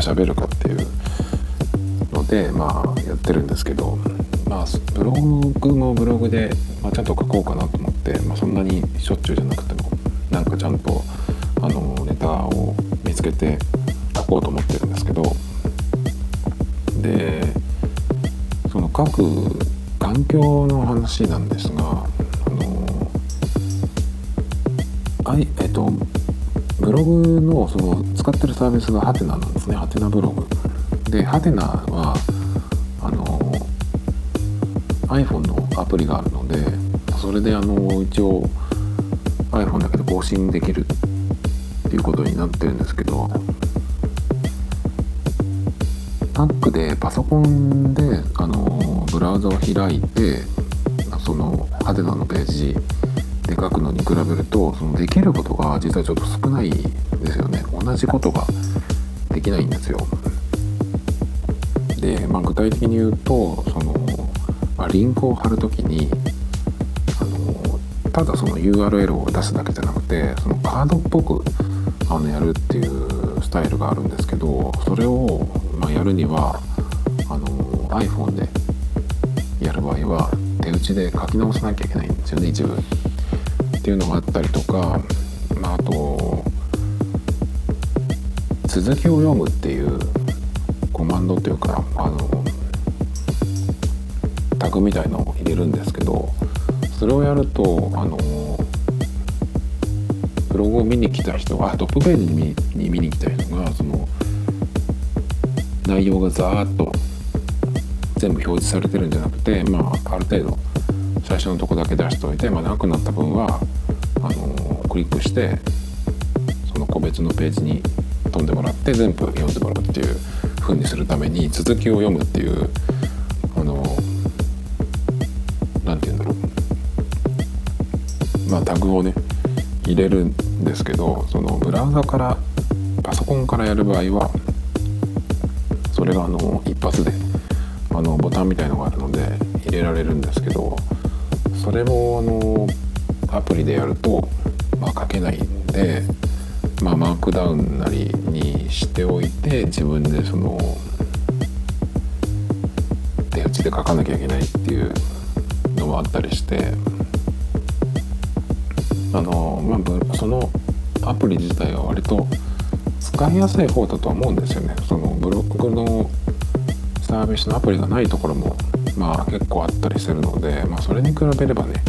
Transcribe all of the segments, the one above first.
ってじゃあ喋るかっていうのでまあやってるんですけどまあブログもブログで、まあ、ちゃんと書こうかなと思って、まあ、そんなにしょっちゅうじゃなくてもなんかちゃんとあのネタを見つけて書こうと思ってるんですけどでその書く環境の話なんですがあのあいえっとブログのその使ってるサービスがハテナなんですね。ハテナブログ。でハテナはあの iPhone のアプリがあるのでそれであの一応 iPhone だけど更新できるっていうことになってるんですけど Mac でパソコンであのブラウザを開いてそのハテナのページで書くのに比べるとそのできることが実はちょっと少ないですよね同じことができないんですよで、まあ、具体的に言うとその、まあ、リンクを貼るときにあのただその URL を出すだけじゃなくてそのカードっぽくあのやるっていうスタイルがあるんですけどそれを、まあ、やるにはあの iPhone でやる場合は手打ちで書き直さなきゃいけないんですよね一部。っていうのがあったりとか、まあ、あと続きを読むっていうコマンドっていうかあのタグみたいのを入れるんですけどそれをやるとあのブログを見に来た人がトップページに見に見に来た人がその内容がザーッと全部表示されてるんじゃなくてまあある程度最初のとこだけ出しておいて、まあ、なくなった分はあのクリックしてその個別のページに飛んでもらって全部読んでもらうっていう風にするために続きを読むっていうあの何て言うんだろう。まあタグをね入れるんですけどそのブラウザからパソコンからやる場合はそれがあの一発であのボタンみたいのがあるので入れられるんですけどそれもあのアプリでやると、まあ、書けないんでまあ、マークダウンなりにしておいて自分でその手打ちで書かなきゃいけないっていうのもあったりしてあの、まあ、そのアプリ自体は割と使いやすい方だとは思うんですよね。そのブログのサービスのアプリがないところもまあ結構あったりするので、まあ、それに比べればね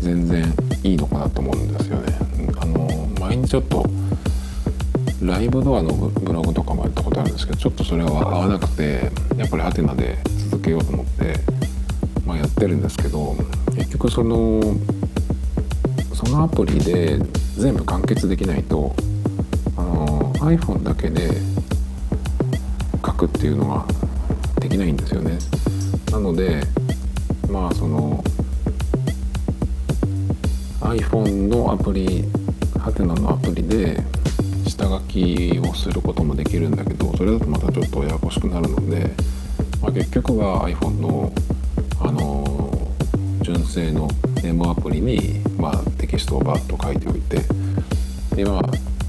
全然いいのかなと思うんですよね。あの前にちょっとライブドアのブログとかもやったことあるんですけどちょっとそれは合わなくてやっぱりハテナで続けようと思って、まあ、やってるんですけど結局そのそのアプリで全部完結できないとあの iPhone だけで書くっていうのができないんですよね。なのでまあその iPhone のアプリハテナのアプリで下書きをすることもできるんだけどそれだとまたちょっとややこしくなるので、まあ、結局は iPhone の、あのー、純正のメモアプリに、まあ、テキストをバッと書いておいてでまあ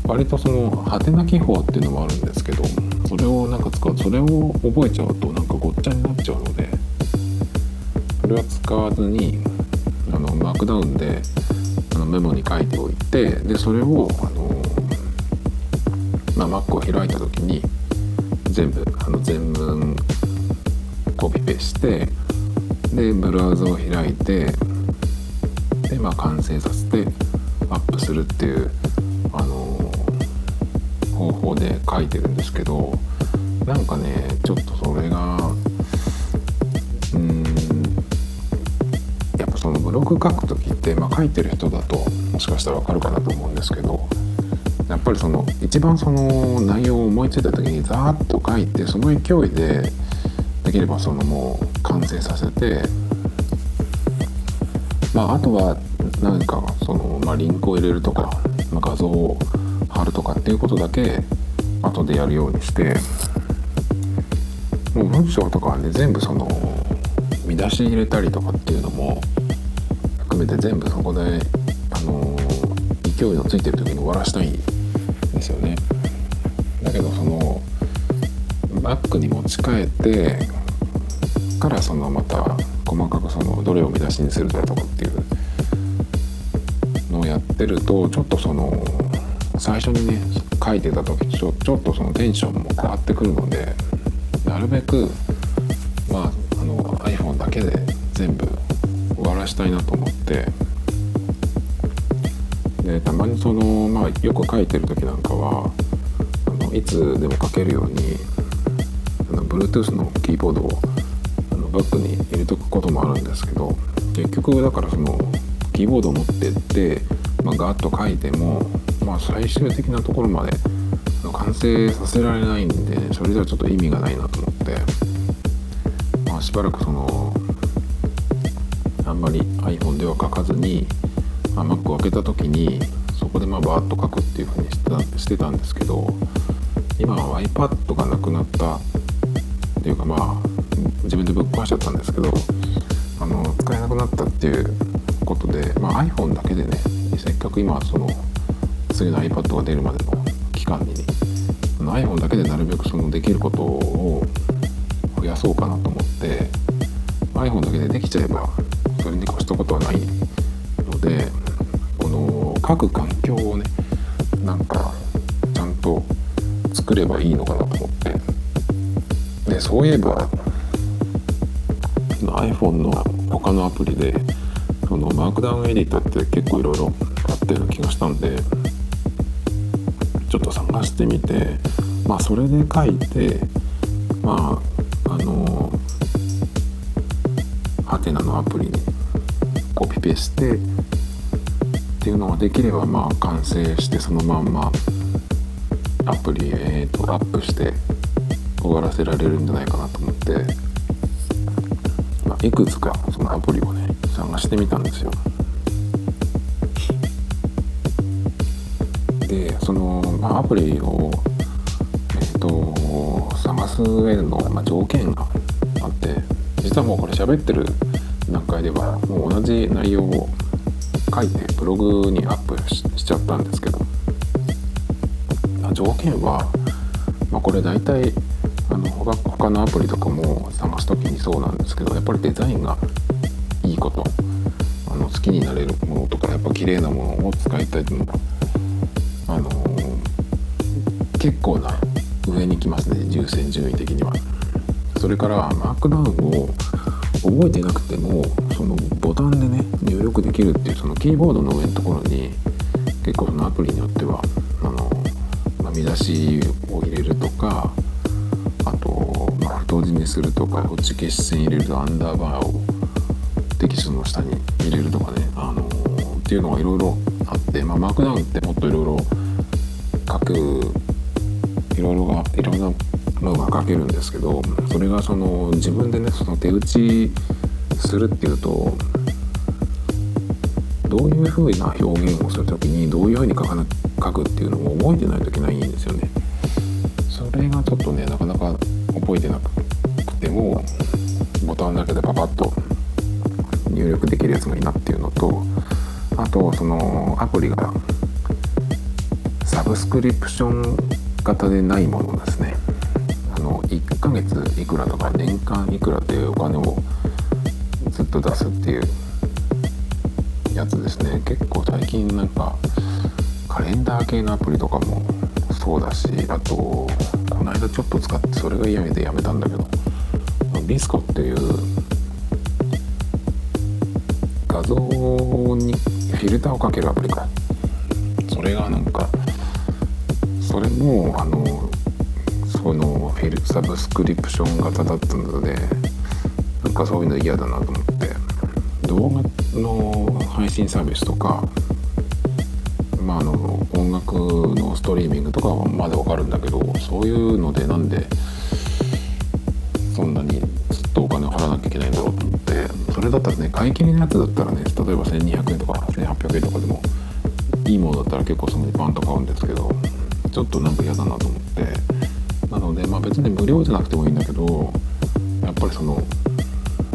割とそのハテナ記法っていうのもあるんですけどそれをなんか使うそれを覚えちゃうとなんかごっちゃになっちゃうので使わずにあのマークダウンであのメモに書いておいてでそれをあのまあ、Mac を開いた時に全部あの全文コピペしてでブラウザを開いてで、まあ、完成させてアップするっていう、あの、方法で書いてるんですけどなんかねちょっとそれが書く時って、まあ、書いてる人だともしかしたら分かるかなと思うんですけどやっぱりその一番その内容を思いついた時にザーッと書いてその勢いでできればそのもう完成させてまああとは何かその、まあ、リンクを入れるとか、まあ、画像を貼るとかっていうことだけ後でやるようにしてもう文章とかはね全部その見出し入れたりとかっていうのも含めて全部そこで、あの勢いのついてる時に終わらしたいんですよね。だけどそのバックに持ち替えてからそのまた細かくそのどれを見出しにするだとかっていうのをやってるとちょっとその最初にね書いてた時ちょちょっとそのテンションも変わってくるのでなるべくまああの iPhone だけで全部したいなと思って。でたまにそのまあよく書いてる時なんかはあのいつでも書けるようにあの Bluetooth のキーボードをあのバッグに入れとくこともあるんですけど結局だからそのキーボードを持ってって、まあ、ガーッと書いても、まあ、最終的なところまで完成させられないんで、ね、それではちょっと意味がないなと思って、まあ、しばらくそのんまり iPhone では書かずに、まあ、Mac を開けた時にそこでまあバーッと書くっていうふうにしてたしてたんですけど今は iPad がなくなったっていうかまあ自分でぶっ壊しちゃったんですけどあの使えなくなったっていうことで、まあ、iPhone だけでねせっかく今その次の iPad が出るまでの期間にね iPhone だけでなるべくそのできることを増やそうかなと思って iPhone だけでできちゃえばそれに越したことはないのでこの各環境をねなんかちゃんと作ればいいのかなと思って。でそういえば iPhone の他のアプリでそのマークダウンエディットって結構いろいろあったような気がしたんでちょっと探してみてまあそれで書いてましてっていうのができればまあ完成してそのまんまアプリえーとアップして終わらせられるんじゃないかなと思ってまあいくつかそのアプリをね探してみたんですよ。でその、まあ、アプリをえっ、と探す上の、まあ、条件があって実はもうこれ喋ってる段階ではもう同じ内容を書いてブログにアップしちゃったんですけど条件は、まあ、これ大体あの他のアプリとかも探す時にそうなんですけどやっぱりデザインがいいことあの好きになれるものとかやっぱ綺麗なものを使いたいというのが、あのー、結構な上に来ますね優先順位的には。それからマークダウンを覚えてなくてもそのボタンでね入力できるっていうそのキーボードの上のところに結構そのアプリによってはあの、ま、見出しを入れるとかあとま太字にするとか打ち消し線入れるとアンダーバーをテキストの下に入れるとかね、あの、っていうのがいろいろあって、まあ、マークダウンってもっといろいろ書くいろいろがいろんなのが書けるんですけどそれがその自分でねその手打ちするっていうとどういうふうな表現をする時にどういうふうに書かな書くっていうのを覚えてないといけないんですよね。それがちょっとねなかなか覚えてなくてもボタンだけでパパッと入力できるやつがいいなっていうのとあとそのアプリがサブスクリプション型でないものですね1ヶ月いくらとか年間いくらっていうお金をずっと出すっていうやつですね。結構最近なんかカレンダー系のアプリとかもそうだしあとこの間ちょっと使ってそれが嫌味でやめたんだけどディスコっていう画像にフィルターをかけるアプリか。それがなんかそれもあのそのフィルサブスクリプション型だったのでなんかそういうの嫌だなと思って。動画の配信サービスとかまああの音楽のストリーミングとかはまだわかるんだけどそういうのでなんでそんなにずっとお金を払わなきゃいけないんだろうと思って。それだったらね買い切りのやつだったらね例えば1200円とか1800円とかでもいいものだったら結構そのにバンと買うんですけどちょっとなんか嫌だなと思って。でまあ別に無料じゃなくてもいいんだけどやっぱりその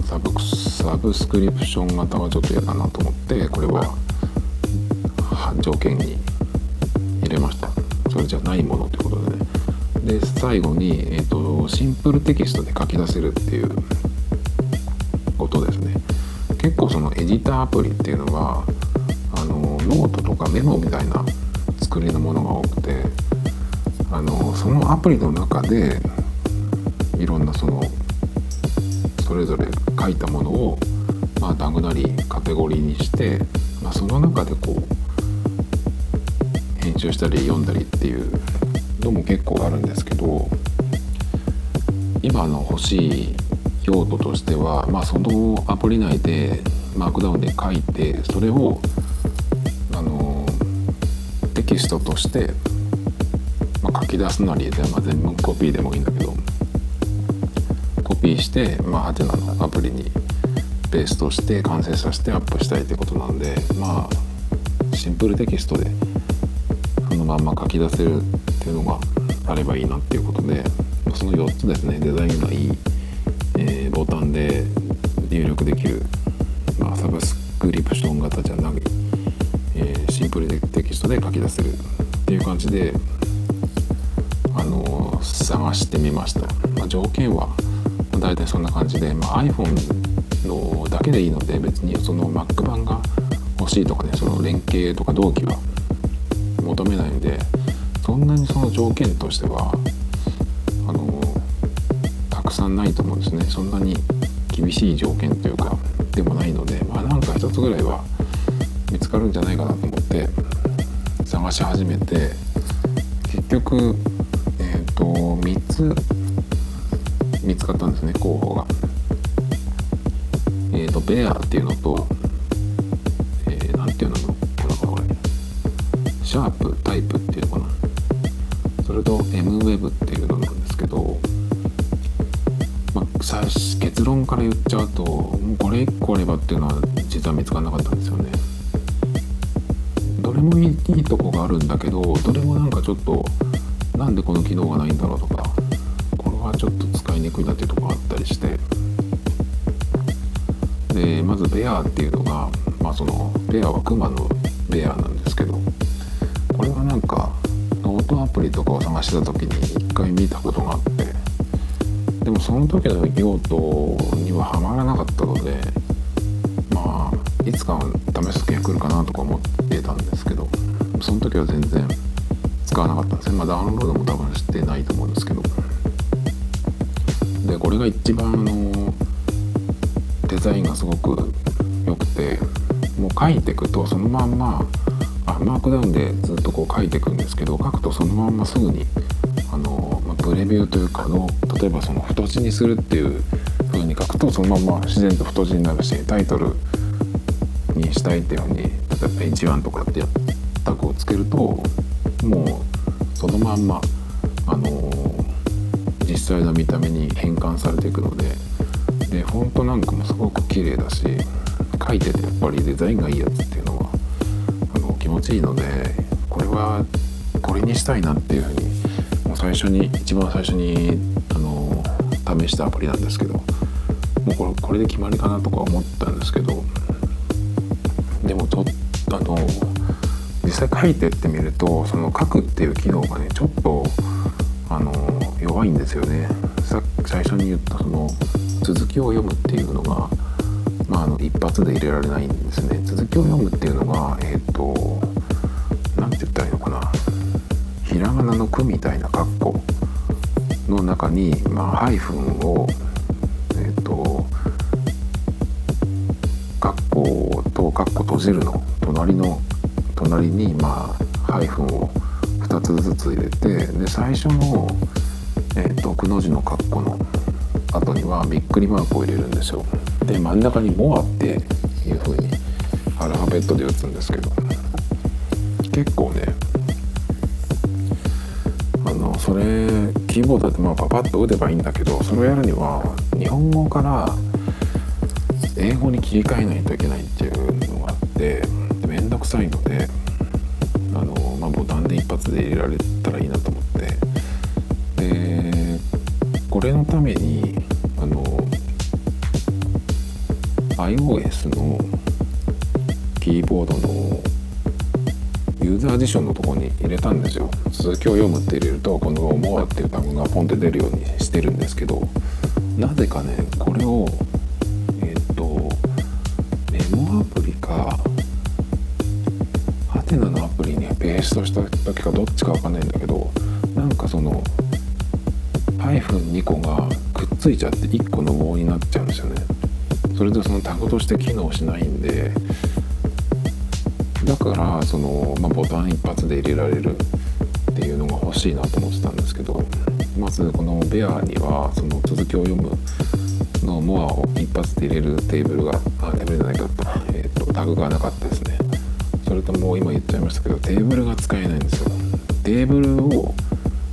サブサブスクリプション型はちょっと嫌だなと思ってこれは条件に入れました。それじゃないものということでね。で最後に、えーと、シンプルテキストで書き出せるっていうことですね。結構そのエディターアプリっていうのはあのノートとかメモみたいな作りのものが多くてそのアプリの中でいろんなそのそれぞれ書いたものを、まあ、タグなりカテゴリーにして、まあ、その中でこう編集したり読んだりっていうのも結構あるんですけど今の欲しい用途としては、まあ、そのアプリ内でマークダウンで書いてそれをあのテキストとして、き出すなりで、まあ、全部コピーでもいいんだけどコピーして、まあ、ハテナのアプリにベースとして完成させてアップしたいってことなんでまあシンプルテキストでそのまんま書き出せるっていうのがあればいいなっていうことでその4つですねデザインがいい、えー、ボタンで入力できる、まあ、サブスクリプション型じゃなく、えー、シンプルテキストで書き出せるっていう感じで、探してみました、まあ、条件は大体そんな感じで、まあ、iPhone のだけでいいので別にその Mac 版が欲しいとかねその連携とか同期は求めないのでそんなにその条件としてはあのたくさんないと思うんですね。そんなに厳しい条件というかでもないのでまあなんか一つぐらいは見つかるんじゃないかなと思って探し始めて結局、と3つ見つかったんですね候補が。えっ、ー、とベアっていうのと、えー、ていうのこれこれシャープタイプっていうのかなそれと MWeb っていうのなんですけど、まあ、さ結論から言っちゃうともうこれ1個あればっていうのは実は見つからなかったんですよね。どれもいいとこがあるんだけどどれもなんかちょっとんでこの機能がないんだろうとかこれはちょっと使いにくいなっていうとこがあったりして。でまずベアっていうのが、まあ、そのベアはクマのベアなんですけどこれはなんかノートアプリとかを探してた時に一回見たことがあってでもその時の用途にはハマらなかったのでまあいつか試す時が来るかなとか思ってたんですけどその時は全然使わなかったんですね。まあダウンロードも多分してないと思うんですけど。でこれが一番あのデザインがすごく良くてもう書いていくとそのまんまあマークダウンでずっとこう書いていくんですけど書くとそのまんますぐにあの、まあ、プレビューというかの例えばその太字にするっていう風に書くとそのまま自然と太字になるしタイトルにしたいっていう風に例えば H1 とかってタグをつけるともうそのまんまあの実際の見た目に変換されていくのででフォントなんかもすごく綺麗だし書いててやっぱりデザインがいいやつっていうのはあの気持ちいいのでこれはこれにしたいなっていうふうにもう最初に一番最初にあの試したアプリなんですけどもうこれこれで決まりかなとか思ったんですけどでもちょっとあの実際書いてってみるとその書くっていう機能がねちょっとあの弱いんですよね。さ最初に言ったその続きを読むっていうのが、まあ、あの一発で入れられないんですね。続きを読むっていうのがえっ、ー、と何て言ったらいいのかな。ひらがなの「句」みたいな括弧の中に、まあ、ハイフンをえっ、ー、と括弧と括弧閉じるの。隣の隣にまあハイフンを2つずつ入れてで最初のえーと、くの字の括弧の後にはびっくりマークを入れるんですよ。で真ん中に「モア」っていう風にアルファベットで打つんですけど。結構ねあのそれキーボードでまあパパッと打てばいいんだけどそれをやるには日本語から英語に切り替えないといけないっ面倒くさいのであの、まあ、ボタンで一発で入れられたらいいなと思って。でこれのためにあの iOS のキーボードのユーザー辞書のとこに入れたんですよ。続きを読むって入れるとこの「モア」っていう単語がポンって出るようにしてるんですけどなぜかねこれをプリにペーストした時かどっちかわかんないんだけどなんかその -2 個がくっついちゃって1個の棒になっちゃうんですよね。それでそのタグとして機能しないんでだからその、まあ、ボタン一発で入れられるっていうのが欲しいなと思ってたんですけどまずこのベアにはその続きを読むのモアを一発で入れるテーブルがあテーブルじゃないかった、えーと、タグがなかったですね。それともう今言っちゃいましたけどテーブルが使えないんですよテーブルを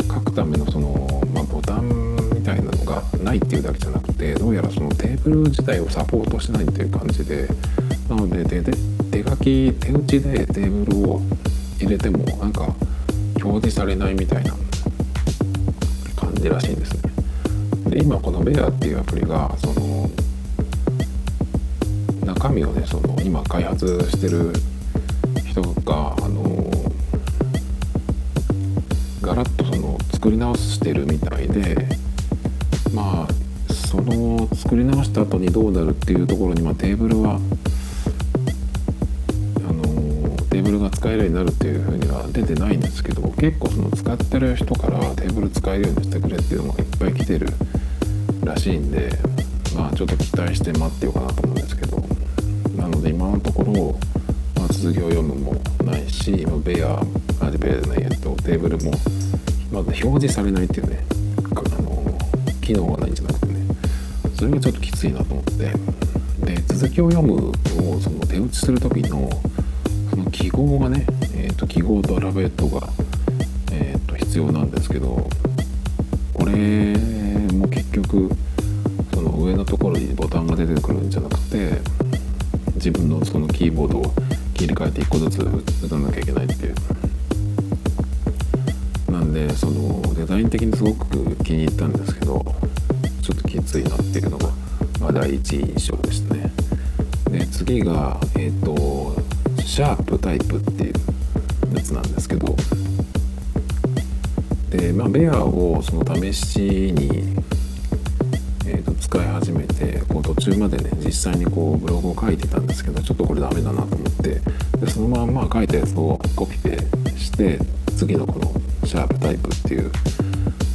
書くためのその、まあ、ボタンみたいなのがないっていうだけじゃなくてどうやらそのテーブル自体をサポートしないっていう感じでなので手で手書き手打ちでテーブルを入れてもなんか表示されないみたいな感じらしいんですね。で今このベアっていうアプリがその中身をねその今開発してる人があのガラッとその作り直してるみたいでまあその作り直した後にどうなるっていうところに、まあ、テーブルは使えるようになるっていうふうには出てないんですけど結構その使ってる人からテーブル使えるようにしてくれっていうのがいっぱい来てるらしいんでまあちょっと期待して待ってようかなと思うんですけど。なので今のところ、続きを読むもないしベアあれベアじゃないえっとテーブルもまだ表示されないっていうねあの機能がないんじゃなくてねそれがちょっときついなと思って。で続きを読むをその手打ちする時のその記号がね、えーと、記号とアルファベットが、えーと、必要なんですけどこれも結局その上のところにボタンが出てくるんじゃなくて自分のそのキーボードを切り替えて1個ずつ打たなきゃいけないっていうなんでそのデザイン的にすごく気に入ったんですけどちょっときついなっていうのが、まあ、第一印象でしたねで次がえっ、ー、とシャープタイプっていうやつなんですけどで、まあ、ベアをその試しに、使い始めてこう途中までね実際にこうブログを書いてたんですけどちょっとこれダメだなと思ってでそのまま書いたやつをコピペして次のこのシャープタイプっていう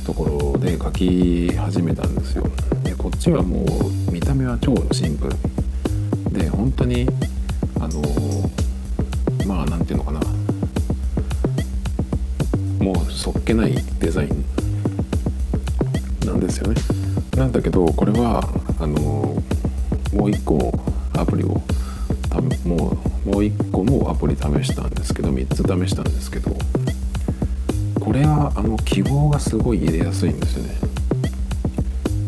ところで書き始めたんですよ。でこっちはもう見た目は超シンプル。で本当にあのまあ何ていうのかな。もうそっけないデザインなんですよね。なんだけどこれはあのもう一個アプリをもうもう一個もアプリ試したんですけど3つ試したんですけどこれはあの記号がすごい入れやすいんですよね。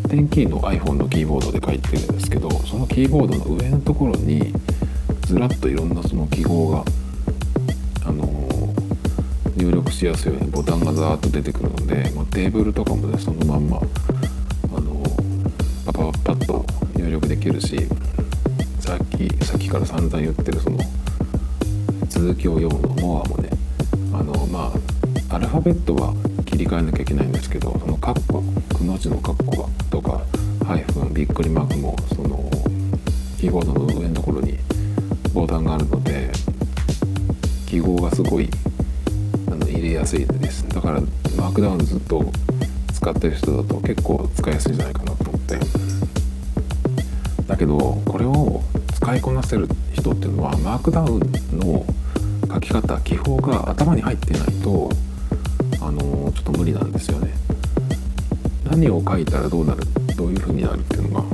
テンキーの iPhone のキーボードで書いてるんですけどそのキーボードの上のところにずらっといろんなその記号があの入力しやすいようにボタンがザーッと出てくるので、まあ、テーブルとかもねそのまんまパパパッと入力できるしさっきさっきから散々言ってるその続きを読むのモアもねあのまあアルファベットは切り替えなきゃいけないんですけどそのカッコくの字のカッコとかハイフンびっくりマークもそのキーボードの上のところにボタンがあるので記号がすごいあの入れやすいです。だからマークダウンずっと使ってる人だと結構使いやすいんじゃないかなと思って。だけどこれを使いこなせる人っていうのはマークダウンの書き方記法が頭に入ってないとあのちょっと無理なんですよね。何を書いたらどうなるどういう風になるっていうのが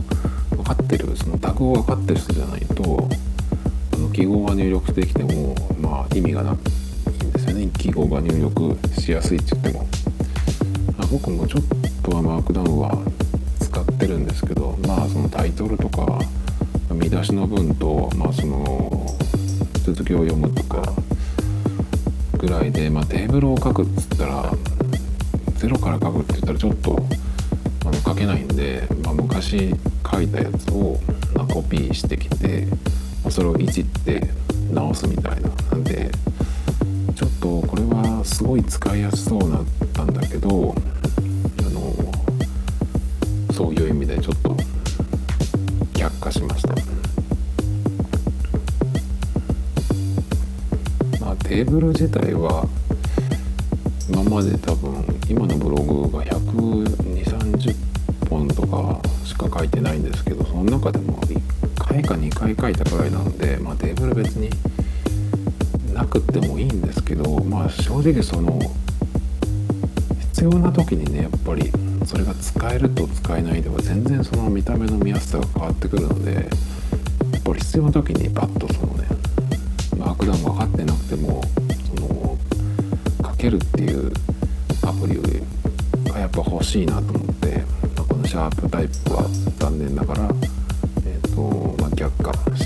分かってるそのタグを分かってる人じゃないとあの記号が入力できてもまあ意味がなくね。記号が入力しやすいって言っても、あ、僕もちょっとはマークダウンはってるんですけどまあそのタイトルとか見出しの文と、まあ、その続きを読むとかぐらいで、まあ、テーブルを書くっつったらゼロから書くって言ったらちょっとあの書けないんで、まあ、昔書いたやつをなんかコピーしてきてまそれをいじって直すみたいななんでちょっとこれはすごい使いやすそうなったんだけどーブル自体は今まで多分今のブログが12030本とかしか書いてないんですけどその中でも1回か2回書いたくらいなので、まあ、テーブル別になくてもいいんですけどまあ正直その必要な時にねやっぱりそれが使えると使えないでは全然その見た目の見やすさが変わってくるの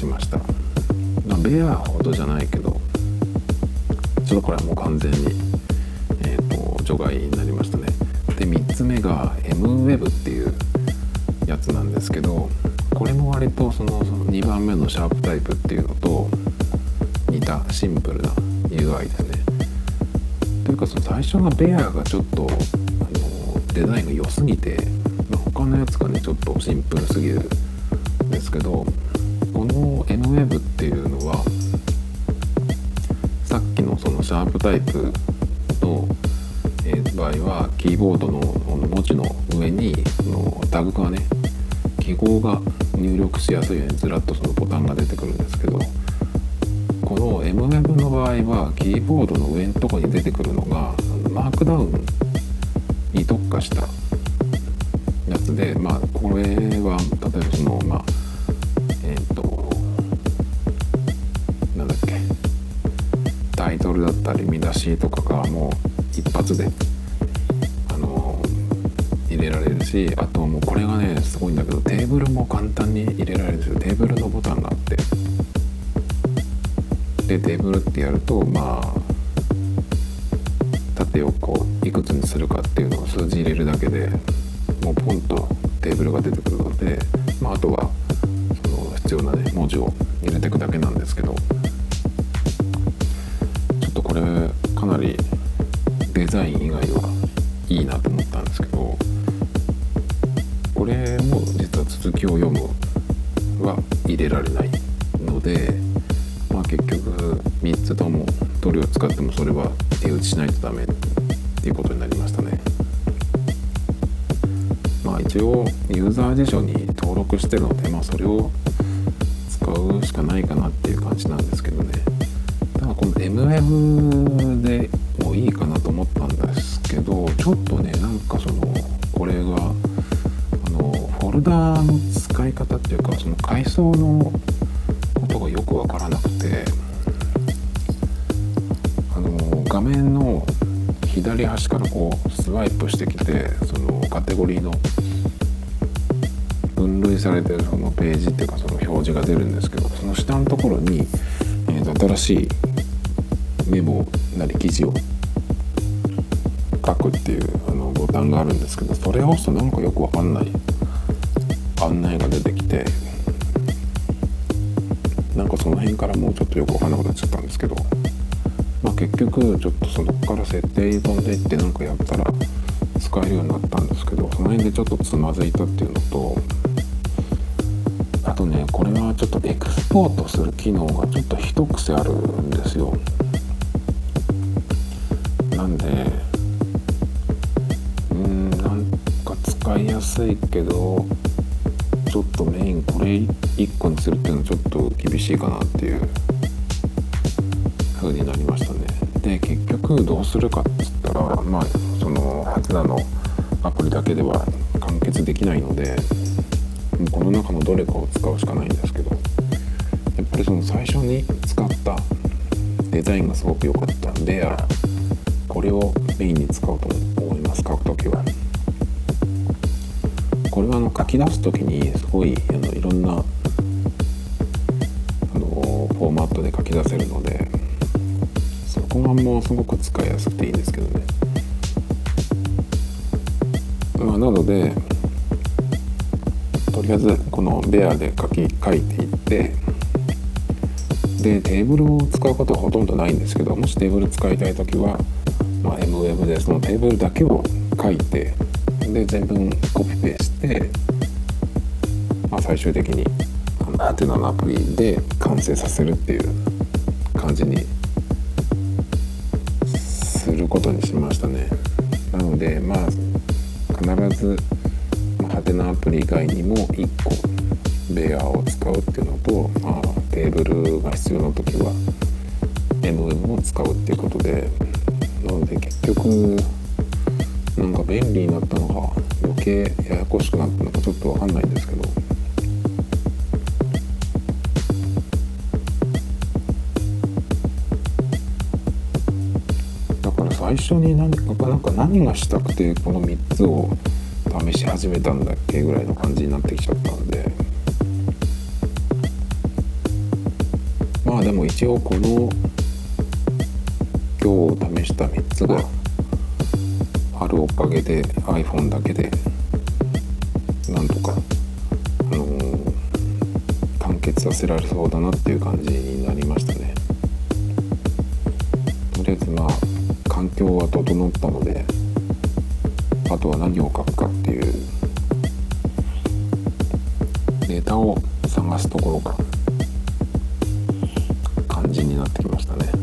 ました、ま、ベアほどじゃないけどちょっとこれはもう完全に、えーと、除外になりましたね。で3つ目が MWeb っていうやつなんですけどこれも割とそのその2番目のシャープタイプっていうのと似たシンプルな UI ですね。というかその最初のベアがちょっとあのデザインが良すぎて他のやつがねちょっとシンプルすぎるんですけどこの MWeb っていうのはさっきのそのシャープタイプの、えー、場合はキーボードの文字の上にのタグがね記号が入力しやすいようにずらっとそのボタンが出てくるんですけどこの MWeb の場合はキーボードの上のとこに出てくるのがマークダウンに特化したやつでまあこれは例えばそのまあタイトルだったり見出しとかがもう一発であの入れられるしあともうこれがねすごいんだけどテーブルも簡単に入れられるんですよ。テーブルのボタンがあって。でテーブルってやるとまあ縦横いくつにするかっていうのを数字入れるだけでもうポンとテーブルが出てくるので、まあ、あとはその必要なね文字を入れていくだけなんですけど。入れられないのでまあ結局3つともどれを使ってもそれは手打ちしないとダメっていうことになりましたね。まあ一応ユーザー辞書に登録してるのでまあそれを使うしかないかなっていう感じなんですけどね。だからこの MM でもいいかなと思ったんですけどちょっとね階層のことがよく分からなくてあの画面の左端からこうスワイプしてきてそのカテゴリーの分類されてるそのページっていうかその表示が出るんですけどその下のところに、えー、と新しいメモなり記事を書くっていうあのボタンがあるんですけどそれを押すとなんかよくわかんない案内が出てきてなんかその辺からもうちょっとよく分かんなくなっちゃったんですけど、まあ、結局ちょっとそこから設定飛んでいってなんかやったら使えるようになったんですけどその辺でちょっとつまずいたっていうのとあとねこれはちょっとエクスポートする機能がちょっと一癖あるんですよ。なんでうんなんか使いやすいけどれ1個にするっていうのはちょっと厳しいかなっていう風になりましたねで結局どうするかっつったらまあその初菜のアプリだけでは完結できないのでこの中のどれかを使うしかないんですけどやっぱりその最初に使ったデザインがすごく良かったんでこれをメインに使おうと思います書く時は。これはあの書き出す時にすごいあのいろんなあのフォーマットで書き出せるのでそこがもうすごく使いやすくていいんですけどね。まあ、なのでとりあえずこのベアで書き書いていってでテーブルを使うことはほとんどないんですけどもしテーブル使いたい時は、まあ、MWeb でそのテーブルだけを書いてで全文コピペして、まあ、最終的にハテナのアプリで完成させるっていう感じにすることにしましたね。なのでまあ必ずハテナアプリ以外にも1個ベアを使うっていうのと、まあ、テーブルが必要な時は MM を使うっていうことでなので結局なんか便利になったのが余計ややこしくなったのかちょっと分かんないんですけど。だから最初に何かなんか何がしたくてこの3つを試し始めたんだっけぐらいの感じになってきちゃったんで。まあでも一応この今日試した3つがあるおかげで iPhone だけでなんとか、あのー、完結させられそうだなっていう感じになりましたね。とりあえずまあ環境は整ったのであとは何を書くかっていうネタを探すところが感じになってきましたね。